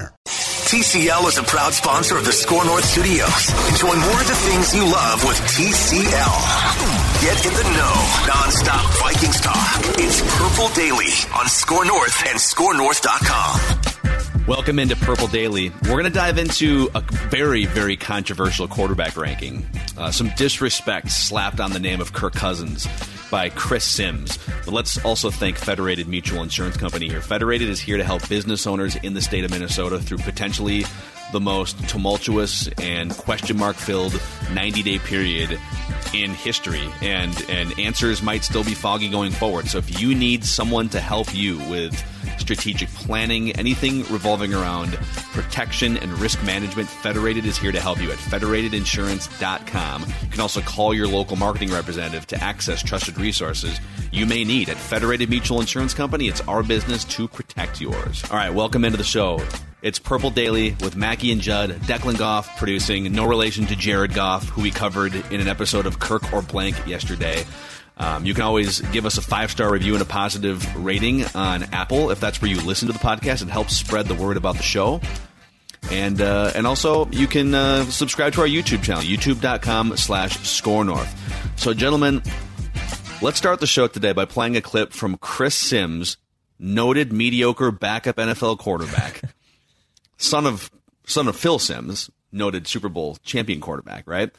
TCL is a proud sponsor of the Score North Studios. Enjoy more of the things you love with TCL. Get in the know, nonstop Vikings talk. It's Purple Daily on Score North and ScoreNorth.com. Welcome into Purple Daily. We're going to dive into a very, very controversial quarterback ranking. Uh, some disrespect slapped on the name of Kirk Cousins by Chris Sims. But let's also thank Federated Mutual Insurance Company here. Federated is here to help business owners in the state of Minnesota through potentially the most tumultuous and question mark filled 90 day period in history and and answers might still be foggy going forward so if you need someone to help you with strategic planning anything revolving around protection and risk management federated is here to help you at federatedinsurance.com you can also call your local marketing representative to access trusted resources you may need at federated mutual insurance company. It's our business to protect yours. All right welcome into the show. It's Purple Daily with Mackey and Judd, Declan Goff producing, no relation to Jared Goff, who we covered in an episode of Kirk or Blank yesterday. Um, you can always give us a five star review and a positive rating on Apple if that's where you listen to the podcast. It helps spread the word about the show. And uh, and also you can uh, subscribe to our YouTube channel, youtube.com slash score north. So gentlemen, let's start the show today by playing a clip from Chris Sims, noted mediocre backup NFL quarterback son of son of Phil Sims, noted Super Bowl champion quarterback, right?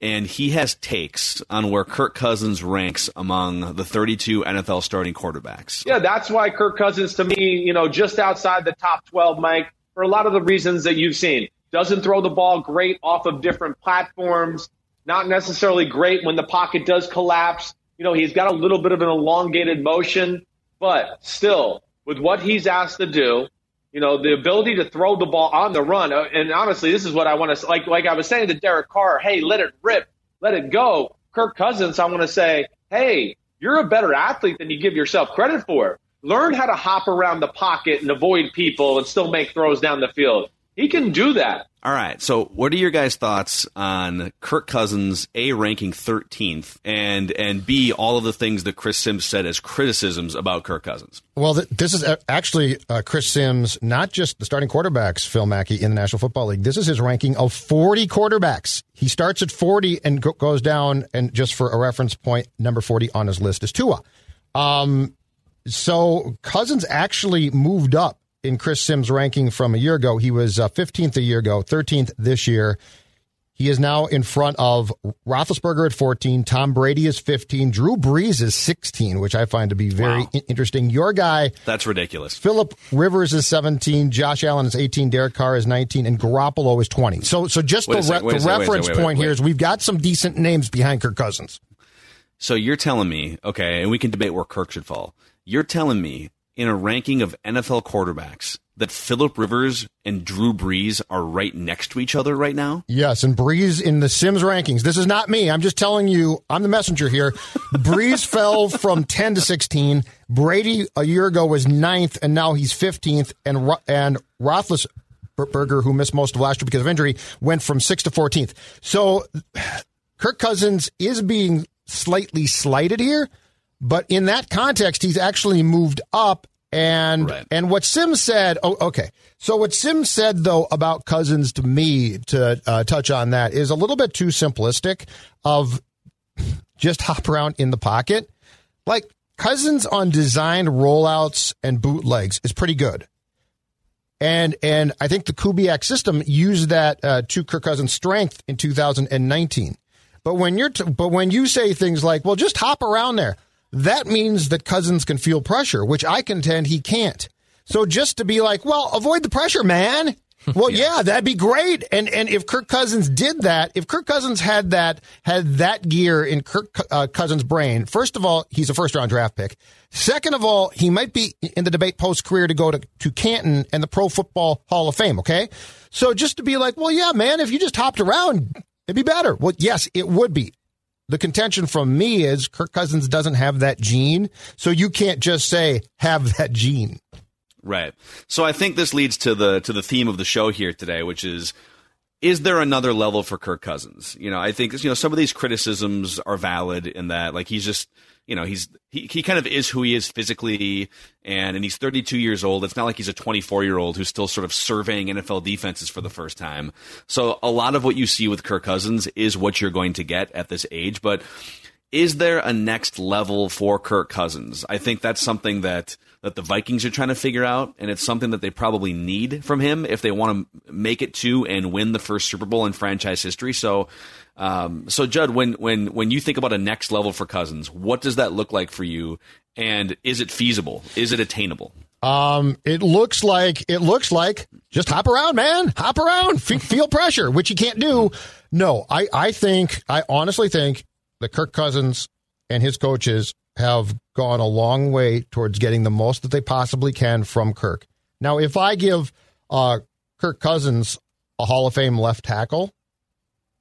And he has takes on where Kirk Cousins ranks among the 32 NFL starting quarterbacks. Yeah, that's why Kirk Cousins, to me, you know, just outside the top 12, Mike, for a lot of the reasons that you've seen. Doesn't throw the ball great off of different platforms, not necessarily great when the pocket does collapse. You know, he's got a little bit of an elongated motion, but still, with what he's asked to do, you know, the ability to throw the ball on the run. Uh, and honestly, this is what I want to like. Like I was saying to Derek Carr, hey, let it rip, let it go. Kirk Cousins, I want to say, hey, you're a better athlete than you give yourself credit for. Learn how to hop around the pocket and avoid people and still make throws down the field. He can do that. All right. So, what are your guys' thoughts on Kirk Cousins a ranking 13th and and b all of the things that Chris Sims said as criticisms about Kirk Cousins? Well, th- this is actually uh, Chris Sims, not just the starting quarterbacks, Phil Mackey in the National Football League. This is his ranking of 40 quarterbacks. He starts at 40 and go- goes down. And just for a reference point, number 40 on his list is Tua. Um, so Cousins actually moved up in Chris Sims' ranking from a year ago. He was uh, 15th a year ago, 13th this year. He is now in front of Roethlisberger at 14. Tom Brady is 15. Drew Brees is 16, which I find to be very wow. interesting. Your guy. That's ridiculous. Philip Rivers is 17. Josh Allen is 18. Derek Carr is 19. And Garoppolo is 20. So, so just wait the, re- the reference wait, wait, point here is we've got some decent names behind Kirk Cousins. So you're telling me, okay, and we can debate where Kirk should fall. You're telling me in a ranking of NFL quarterbacks that Philip Rivers and Drew Brees are right next to each other right now? Yes, and Brees in the Sims rankings. This is not me. I'm just telling you, I'm the messenger here. Brees fell from 10 to 16. Brady a year ago was ninth, and now he's 15th. And and Roethlisberger, who missed most of last year because of injury, went from 6th to 14th. So Kirk Cousins is being slightly slighted here. But in that context, he's actually moved up. And right. and what Sims said, oh, okay. So what Sims said though about Cousins to me to uh, touch on that is a little bit too simplistic. Of just hop around in the pocket, like Cousins on designed rollouts and bootlegs is pretty good. And and I think the Kubiak system used that uh, to Kirk Cousins' strength in 2019. But when you're t- but when you say things like, "Well, just hop around there," that means that Cousins can feel pressure, which I contend he can't. So just to be like, "Well, avoid the pressure, man." Well, yeah. yeah. that'd be great. And and if Kirk Cousins did that, if Kirk Cousins had that had that gear in Kirk uh, Cousins' brain, first of all, he's a first round draft pick. Second of all, he might be in the debate post career to go to, to Canton and the Pro Football Hall of Fame. Okay, so just to be like, well, yeah, man, if you just hopped around, it'd be better. Well, yes, it would be. The contention from me is Kirk Cousins doesn't have that gene, so you can't just say have that gene. Right. So I think this leads to the to the theme of the show here today, which is is there another level for Kirk Cousins? You know, I think you know some of these criticisms are valid in that like he's just you know he's he, he kind of is who he is physically and and he's 32 years old. It's not like he's a 24 year old who's still sort of surveying NFL defenses for the first time. So a lot of what you see with Kirk Cousins is what you're going to get at this age, but is there a next level for Kirk Cousins? I think that's something that that the Vikings are trying to figure out, and it's something that they probably need from him if they want to make it to and win the first Super Bowl in franchise history. So, um, so Judd, when when when you think about a next level for Cousins, what does that look like for you? And is it feasible? Is it attainable? Um, it looks like it looks like just hop around, man, hop around, feel pressure, which you can't do. No, I I think I honestly think that Kirk Cousins and his coaches have gone a long way towards getting the most that they possibly can from Kirk. Now, if I give uh, Kirk Cousins a Hall of Fame left tackle,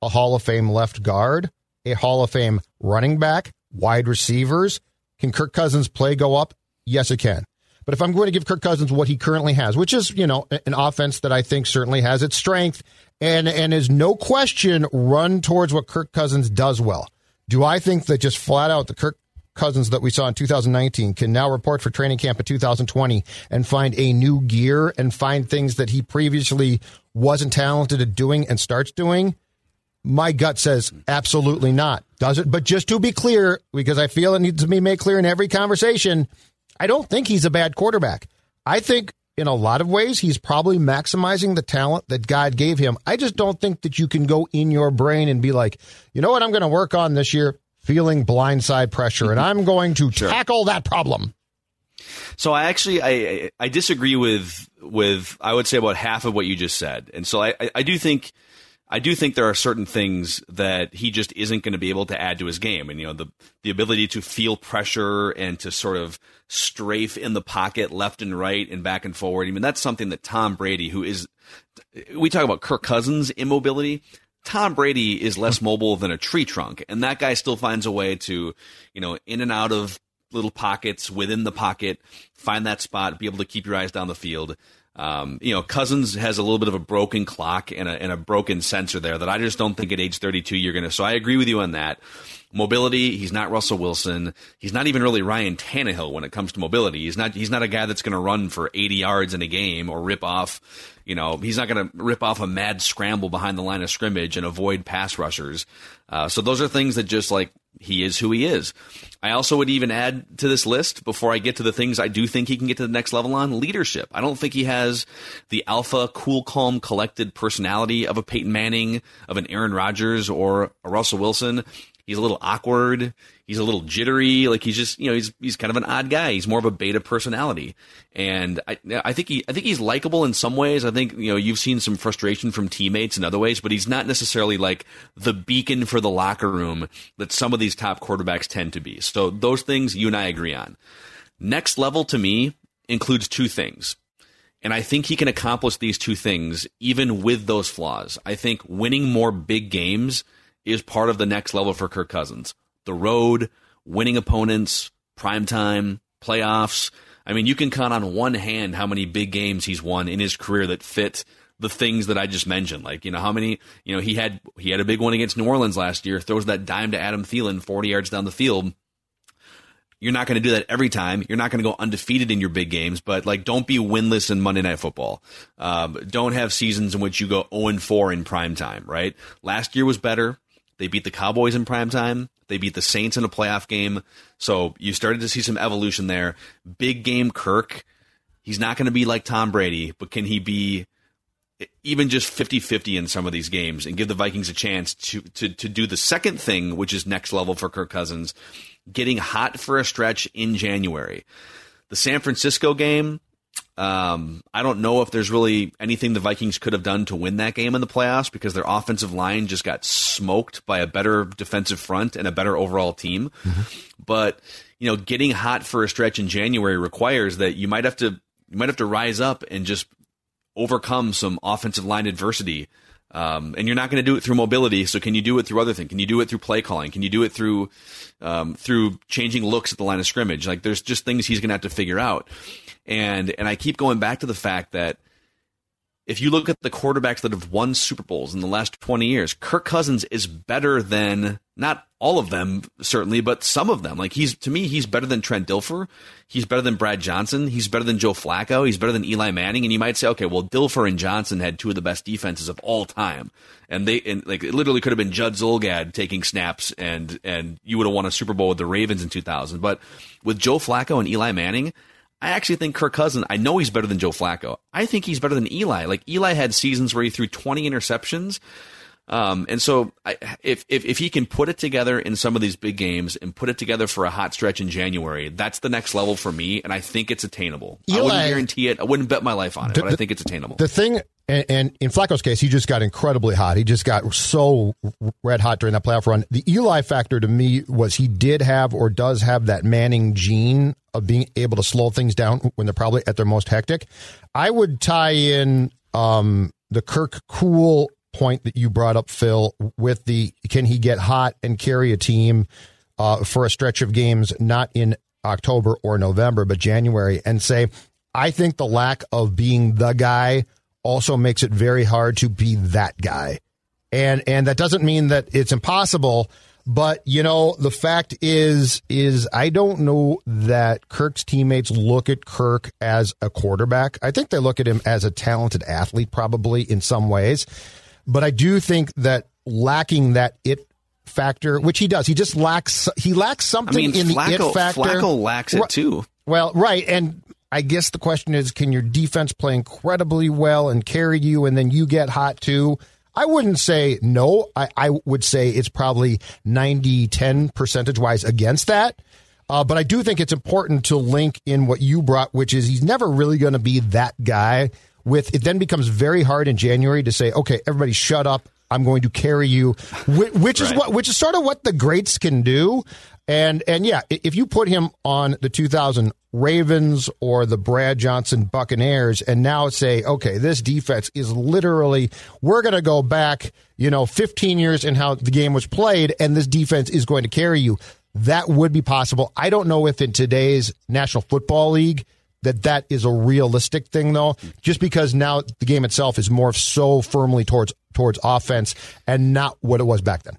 a Hall of Fame left guard, a Hall of Fame running back, wide receivers, can Kirk Cousins' play go up? Yes, it can. But if I'm going to give Kirk Cousins what he currently has, which is, you know, an offense that I think certainly has its strength and and is no question run towards what Kirk Cousins does well. Do I think that just flat out the Kirk Cousins that we saw in 2019 can now report for training camp in 2020 and find a new gear and find things that he previously wasn't talented at doing and starts doing? My gut says absolutely not. Does it? But just to be clear, because I feel it needs to be made clear in every conversation, I don't think he's a bad quarterback. I think in a lot of ways, he's probably maximizing the talent that God gave him. I just don't think that you can go in your brain and be like, you know what, I'm going to work on this year? Feeling blindside pressure, and I'm going to sure. tackle that problem. So I actually I I disagree with with I would say about half of what you just said, and so I I do think I do think there are certain things that he just isn't going to be able to add to his game, and you know the the ability to feel pressure and to sort of strafe in the pocket left and right and back and forward. I mean that's something that Tom Brady, who is we talk about Kirk Cousins' immobility. Tom Brady is less mobile than a tree trunk, and that guy still finds a way to, you know, in and out of little pockets within the pocket, find that spot, be able to keep your eyes down the field. Um, you know, Cousins has a little bit of a broken clock and a, and a broken sensor there that I just don't think at age 32 you're going to. So I agree with you on that. Mobility, he's not Russell Wilson. He's not even really Ryan Tannehill when it comes to mobility. He's not, he's not a guy that's going to run for 80 yards in a game or rip off, you know, he's not going to rip off a mad scramble behind the line of scrimmage and avoid pass rushers. Uh, so those are things that just like he is who he is. I also would even add to this list before I get to the things I do think he can get to the next level on leadership. I don't think he has the alpha, cool, calm, collected personality of a Peyton Manning, of an Aaron Rodgers, or a Russell Wilson. He's a little awkward. He's a little jittery. Like he's just, you know, he's he's kind of an odd guy. He's more of a beta personality, and I I think he I think he's likable in some ways. I think you know you've seen some frustration from teammates in other ways, but he's not necessarily like the beacon for the locker room that some of these top quarterbacks tend to be. So those things you and I agree on. Next level to me includes two things. And I think he can accomplish these two things even with those flaws. I think winning more big games is part of the next level for Kirk Cousins. The road, winning opponents, prime time, playoffs. I mean, you can count on one hand how many big games he's won in his career that fit the things that I just mentioned. Like, you know, how many, you know, he had he had a big one against New Orleans last year, throws that dime to Adam Thielen 40 yards down the field. You're not going to do that every time. You're not going to go undefeated in your big games, but like, don't be winless in Monday Night Football. Um, don't have seasons in which you go 0 4 in prime time, right? Last year was better. They beat the Cowboys in prime time. They beat the Saints in a playoff game. So you started to see some evolution there. Big game Kirk. He's not going to be like Tom Brady, but can he be even just 50-50 in some of these games and give the Vikings a chance to, to, to do the second thing, which is next level for Kirk Cousins, getting hot for a stretch in January. The San Francisco game, um, I don't know if there's really anything the Vikings could have done to win that game in the playoffs because their offensive line just got smoked by a better defensive front and a better overall team. Mm-hmm. But, you know, getting hot for a stretch in January requires that you might have to you might have to rise up and just overcome some offensive line adversity. Um, and you're not going to do it through mobility. So can you do it through other things? Can you do it through play calling? Can you do it through um, through changing looks at the line of scrimmage? Like there's just things he's going to have to figure out. And and I keep going back to the fact that if you look at the quarterbacks that have won Super Bowls in the last 20 years, Kirk Cousins is better than not all of them certainly, but some of them. Like he's to me, he's better than Trent Dilfer. He's better than Brad Johnson. He's better than Joe Flacco. He's better than Eli Manning. And you might say, okay, well, Dilfer and Johnson had two of the best defenses of all time, and they and like it literally could have been Judd Zulgad taking snaps, and and you would have won a Super Bowl with the Ravens in 2000. But with Joe Flacco and Eli Manning, I actually think Kirk Cousins, I know he's better than Joe Flacco. I think he's better than Eli. Like Eli had seasons where he threw 20 interceptions. Um, and so I, if, if, if he can put it together in some of these big games and put it together for a hot stretch in January, that's the next level for me. And I think it's attainable. Eli, I wouldn't guarantee it. I wouldn't bet my life on it, the, but I think it's attainable. The thing, and, and, in Flacco's case, he just got incredibly hot. He just got so red hot during that playoff run. The Eli factor to me was he did have or does have that Manning gene of being able to slow things down when they're probably at their most hectic. I would tie in um, the Kirk Cool point that you brought up, Phil, with the can he get hot and carry a team uh, for a stretch of games, not in October or November, but January, and say, I think the lack of being the guy also makes it very hard to be that guy. And and that doesn't mean that it's impossible, but you know, the fact is is I don't know that Kirk's teammates look at Kirk as a quarterback. I think they look at him as a talented athlete probably in some ways. But I do think that lacking that it factor, which he does, he just lacks he lacks something I mean, in Flacco, the it factor. Flacco lacks it too. Well, right, and I guess the question is, can your defense play incredibly well and carry you, and then you get hot too? I wouldn't say no. I, I would say it's probably 90 10 percentage wise against that. Uh, but I do think it's important to link in what you brought, which is he's never really going to be that guy with it then becomes very hard in January to say, okay, everybody shut up. I'm going to carry you, which is right. what, which is sort of what the greats can do. And, and yeah, if you put him on the 2000 Ravens or the Brad Johnson Buccaneers and now say, okay, this defense is literally, we're going to go back, you know, 15 years in how the game was played and this defense is going to carry you. That would be possible. I don't know if in today's National Football League, that that is a realistic thing though just because now the game itself is more so firmly towards towards offense and not what it was back then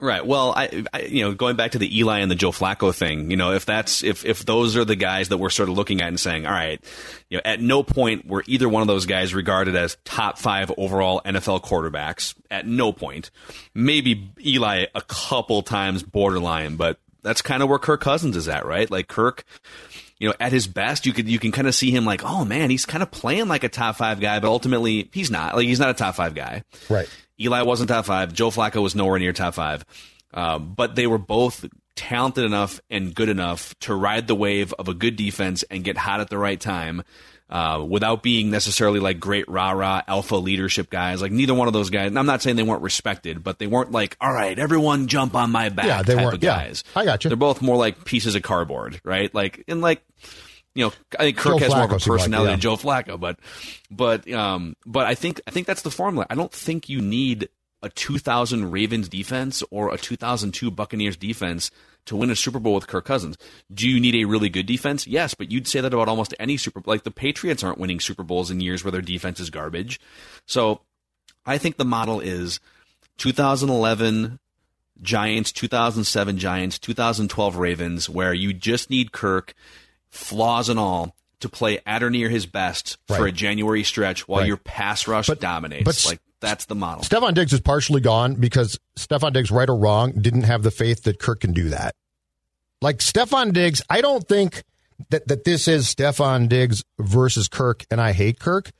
Right. Well, I, I, you know, going back to the Eli and the Joe Flacco thing, you know, if that's if if those are the guys that we're sort of looking at and saying, all right, you know, at no point were either one of those guys regarded as top five overall NFL quarterbacks. At no point. Maybe Eli a couple times borderline, but that's kind of where Kirk Cousins is at, right? Like Kirk, you know, at his best, you could you can kind of see him like, oh man, he's kind of playing like a top five guy, but ultimately he's not. Like he's not a top five guy. Right. Eli wasn't top five. Joe Flacco was nowhere near top five. Um, but they were both talented enough and good enough to ride the wave of a good defense and get hot at the right time uh, without being necessarily like great rah rah alpha leadership guys. Like neither one of those guys. And I'm not saying they weren't respected, but they weren't like, all right, everyone jump on my back. Yeah, they weren't. guys. Yeah, I got you. They're both more like pieces of cardboard, right? Like and like. You know, I think Kirk Joe has Flacco more of a personality like, yeah. than Joe Flacco, but, but, um, but I think I think that's the formula. I don't think you need a 2000 Ravens defense or a 2002 Buccaneers defense to win a Super Bowl with Kirk Cousins. Do you need a really good defense? Yes, but you'd say that about almost any Super Bowl. like the Patriots aren't winning Super Bowls in years where their defense is garbage. So, I think the model is 2011 Giants, 2007 Giants, 2012 Ravens where you just need Kirk flaws and all to play at or near his best right. for a January stretch while right. your pass rush but, dominates. But like that's the model. Stefon Diggs is partially gone because Stefon Diggs, right or wrong, didn't have the faith that Kirk can do that. Like Stefon Diggs, I don't think that, that this is Stefon Diggs versus Kirk, and I hate Kirk.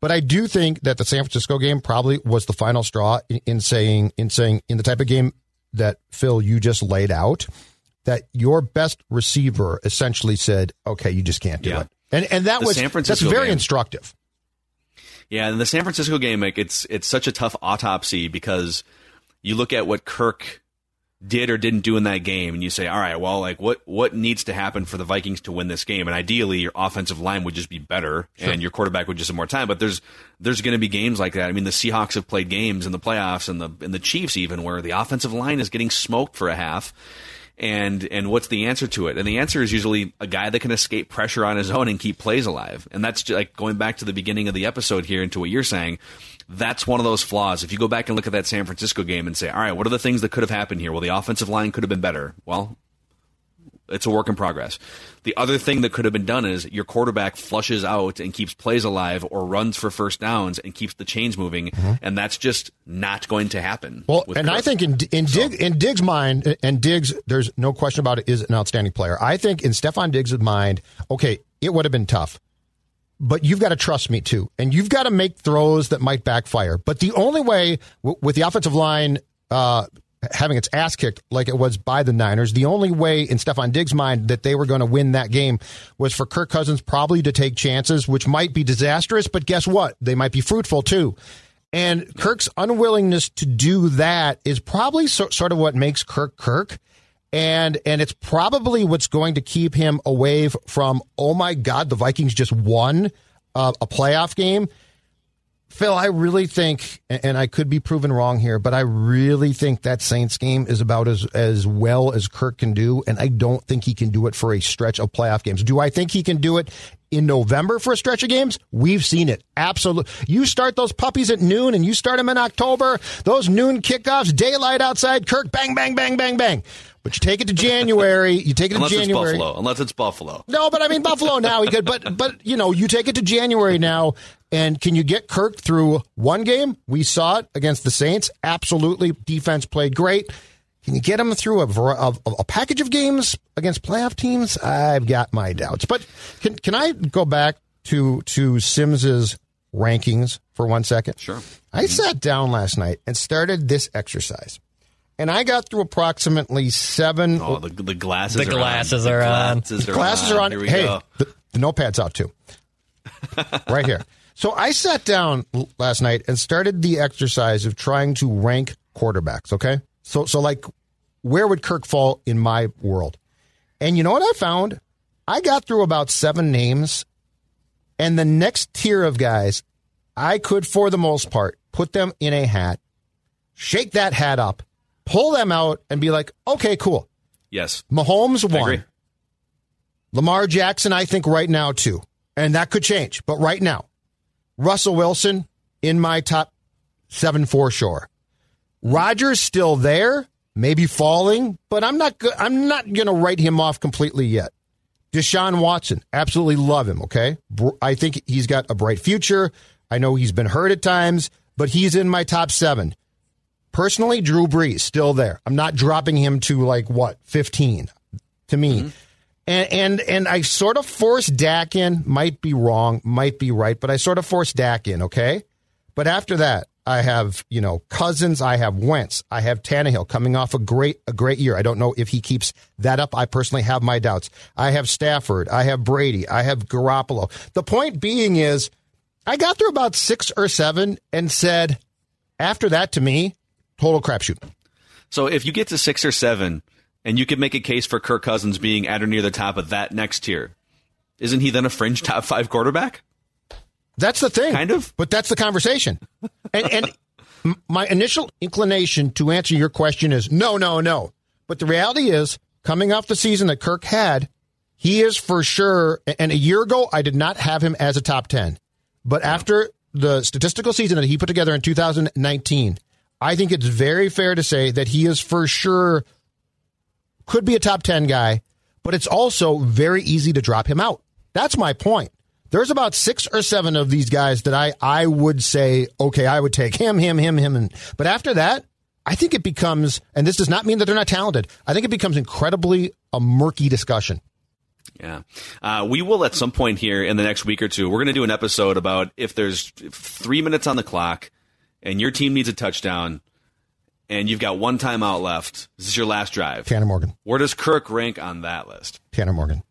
But I do think that the San Francisco game probably was the final straw in, in saying in saying in the type of game that Phil you just laid out that your best receiver essentially said, "Okay, you just can't do Yeah. it," and and that The was that's very game. instructive. Yeah, and the San Francisco game, like, it's it's such a tough autopsy because you look at what Kirk did or didn't do in that game, and you say, all right, well, like what what needs to happen for the Vikings to win this game? And ideally, your offensive line would just be better, and your quarterback would just have more time. But there's there's going to be games like that. I mean, the Seahawks have played games in the playoffs, and the and the Chiefs even where the offensive line is getting smoked for a half. And and what's the answer to it? And the answer is usually a guy that can escape pressure on his own and keep plays alive. And that's just like going back to the beginning of the episode here into what you're saying. That's one of those flaws. If you go back and look at that San Francisco game and say, all right, what are the things that could have happened here? Well, the offensive line could have been better. Well, it's a work in progress. The other thing that could have been done is your quarterback flushes out and keeps plays alive or runs for first downs and keeps the chains moving, and that's just not going to happen. Mm-hmm. Well, and I think in in, Dig, in Diggs' mind, and Diggs, there's no question about it, is an outstanding player. I think in Stefon Diggs' mind, okay, it would have been tough, but you've got to trust me too, and you've got to make throws that might backfire. But the only way w- with the offensive line. Uh, Having its ass kicked like it was by the Niners, the only way in Stefon Diggs' mind that they were going to win that game was for Kirk Cousins probably to take chances, which might be disastrous, but guess what? They might be fruitful too. And Kirk's unwillingness to do that is probably so, sort of what makes Kirk Kirk. And and it's probably what's going to keep him away from, oh my God, the Vikings just won uh, a playoff game. Phil, I really think, and I could be proven wrong here, but I really think that Saints game is about as, as well as Kirk can do, and I don't think he can do it for a stretch of playoff games. Do I think he can do it in November for a stretch of games? We've seen it. Absolutely. You start those puppies at noon and you start them in October, those noon kickoffs, daylight outside, Kirk, bang, bang, bang, bang, bang. But you take it to January, you take it to unless January. it's Buffalo, unless it's Buffalo. No, but I mean Buffalo now he could, but but you know you take it to January now, and can you get Kirk through one game? We saw it against the Saints. Absolutely, defense played great. Can you get him through a, var- of- of a package of games against playoff teams? I've got my doubts. But can can I go back to to Sims's rankings for one second? Sure. I sat down last night and started this exercise. And I got through approximately seven Oh, the, the glasses. The are glasses on. are the on. glasses Are on. Glasses are on. Here we Hey, go. the, the notepad's out too. right here. So I sat down last night and started the exercise of trying to rank quarterbacks. Okay, so so like, where would Kirk fall in my world? And you know what I found? I got through about seven names, and the next tier of guys, I could, for the most part, put them in a hat, shake that hat up, pull them out, and be like, okay, cool. Yes. Mahomes won. Lamar Jackson, I think right now too, and that could change. But right now, Russell Wilson in my top seven for sure. Rodgers still there, maybe falling, but I'm not. go- I'm not going to write him off completely yet. Deshaun Watson, absolutely love him. Okay, I think he's got a bright future. I know he's been hurt at times, but he's in my top seven. Personally, Drew Brees still there. I'm not dropping him to like what 15 to me. Mm-hmm. And and and I sort of forced Dak in. Might be wrong, might be right, but I sort of forced Dak in. Okay, but after that, I have you know Cousins. I have Wentz. I have Tannehill coming off a great a great year. I don't know if he keeps that up. I personally have my doubts. I have Stafford. I have Brady. I have Garoppolo. The point being is, I got through about six or seven and said, after that, to me, total crapshoot. So if you get to six or seven, and you could make a case for Kirk Cousins being at or near the top of that next tier, isn't he then a fringe top five quarterback? That's the thing. Kind of. But that's the conversation. And, and my initial inclination to answer your question is no, no, no. But the reality is, coming off the season that Kirk had, he is for sure. And a year ago, I did not have him as a top 10. But after the statistical season that he put together in 2019, I think it's very fair to say that he is for sure could be a top 10 guy, but it's also very easy to drop him out. That's my point. There's about six or seven of these guys that I, I would say, okay, I would take him, him, him, him. And, but after that, I think it becomes, and this does not mean that they're not talented, I think it becomes incredibly a murky discussion. Yeah. Uh, we will at some point here in the next week or two, we're going to do an episode about if there's three minutes on the clock and your team needs a touchdown and you've got one timeout left. This is your last drive. Tanner Morgan. Where does Kirk rank on that list? Tanner Morgan.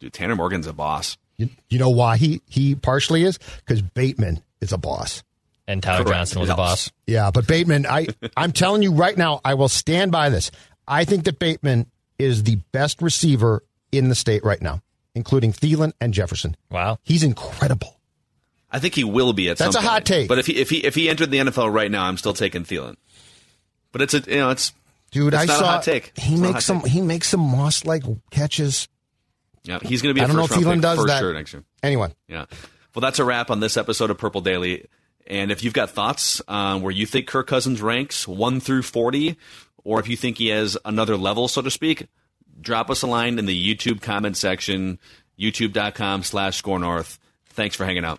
Dude, Tanner Morgan's a boss. You, you know why he, he partially is? Because Bateman is a boss. And Tyler Correct. Johnson was a boss. Yeah, but Bateman, I, I'm telling you right now, I will stand by this. I think that Bateman is the best receiver in the state right now, including Thielen and Jefferson. Wow. He's incredible. I think he will be at That's some a hot take. But if he if he if he entered the NFL right now, I'm still taking Thielen. But it's a you know it's Dude, It's I saw hot take. he It's makes some take. he makes some Moss like catches. yeah he's going to be a I don't know if Thielen does for that. sure next year. Anyway, Yeah. Well, that's a wrap on this episode of Purple Daily. And if you've got thoughts on where you think Kirk Cousins ranks one through forty, or if you think he has another level, so to speak, drop us a line in the YouTube comment section, youtube.com slash score north. Thanks for hanging out.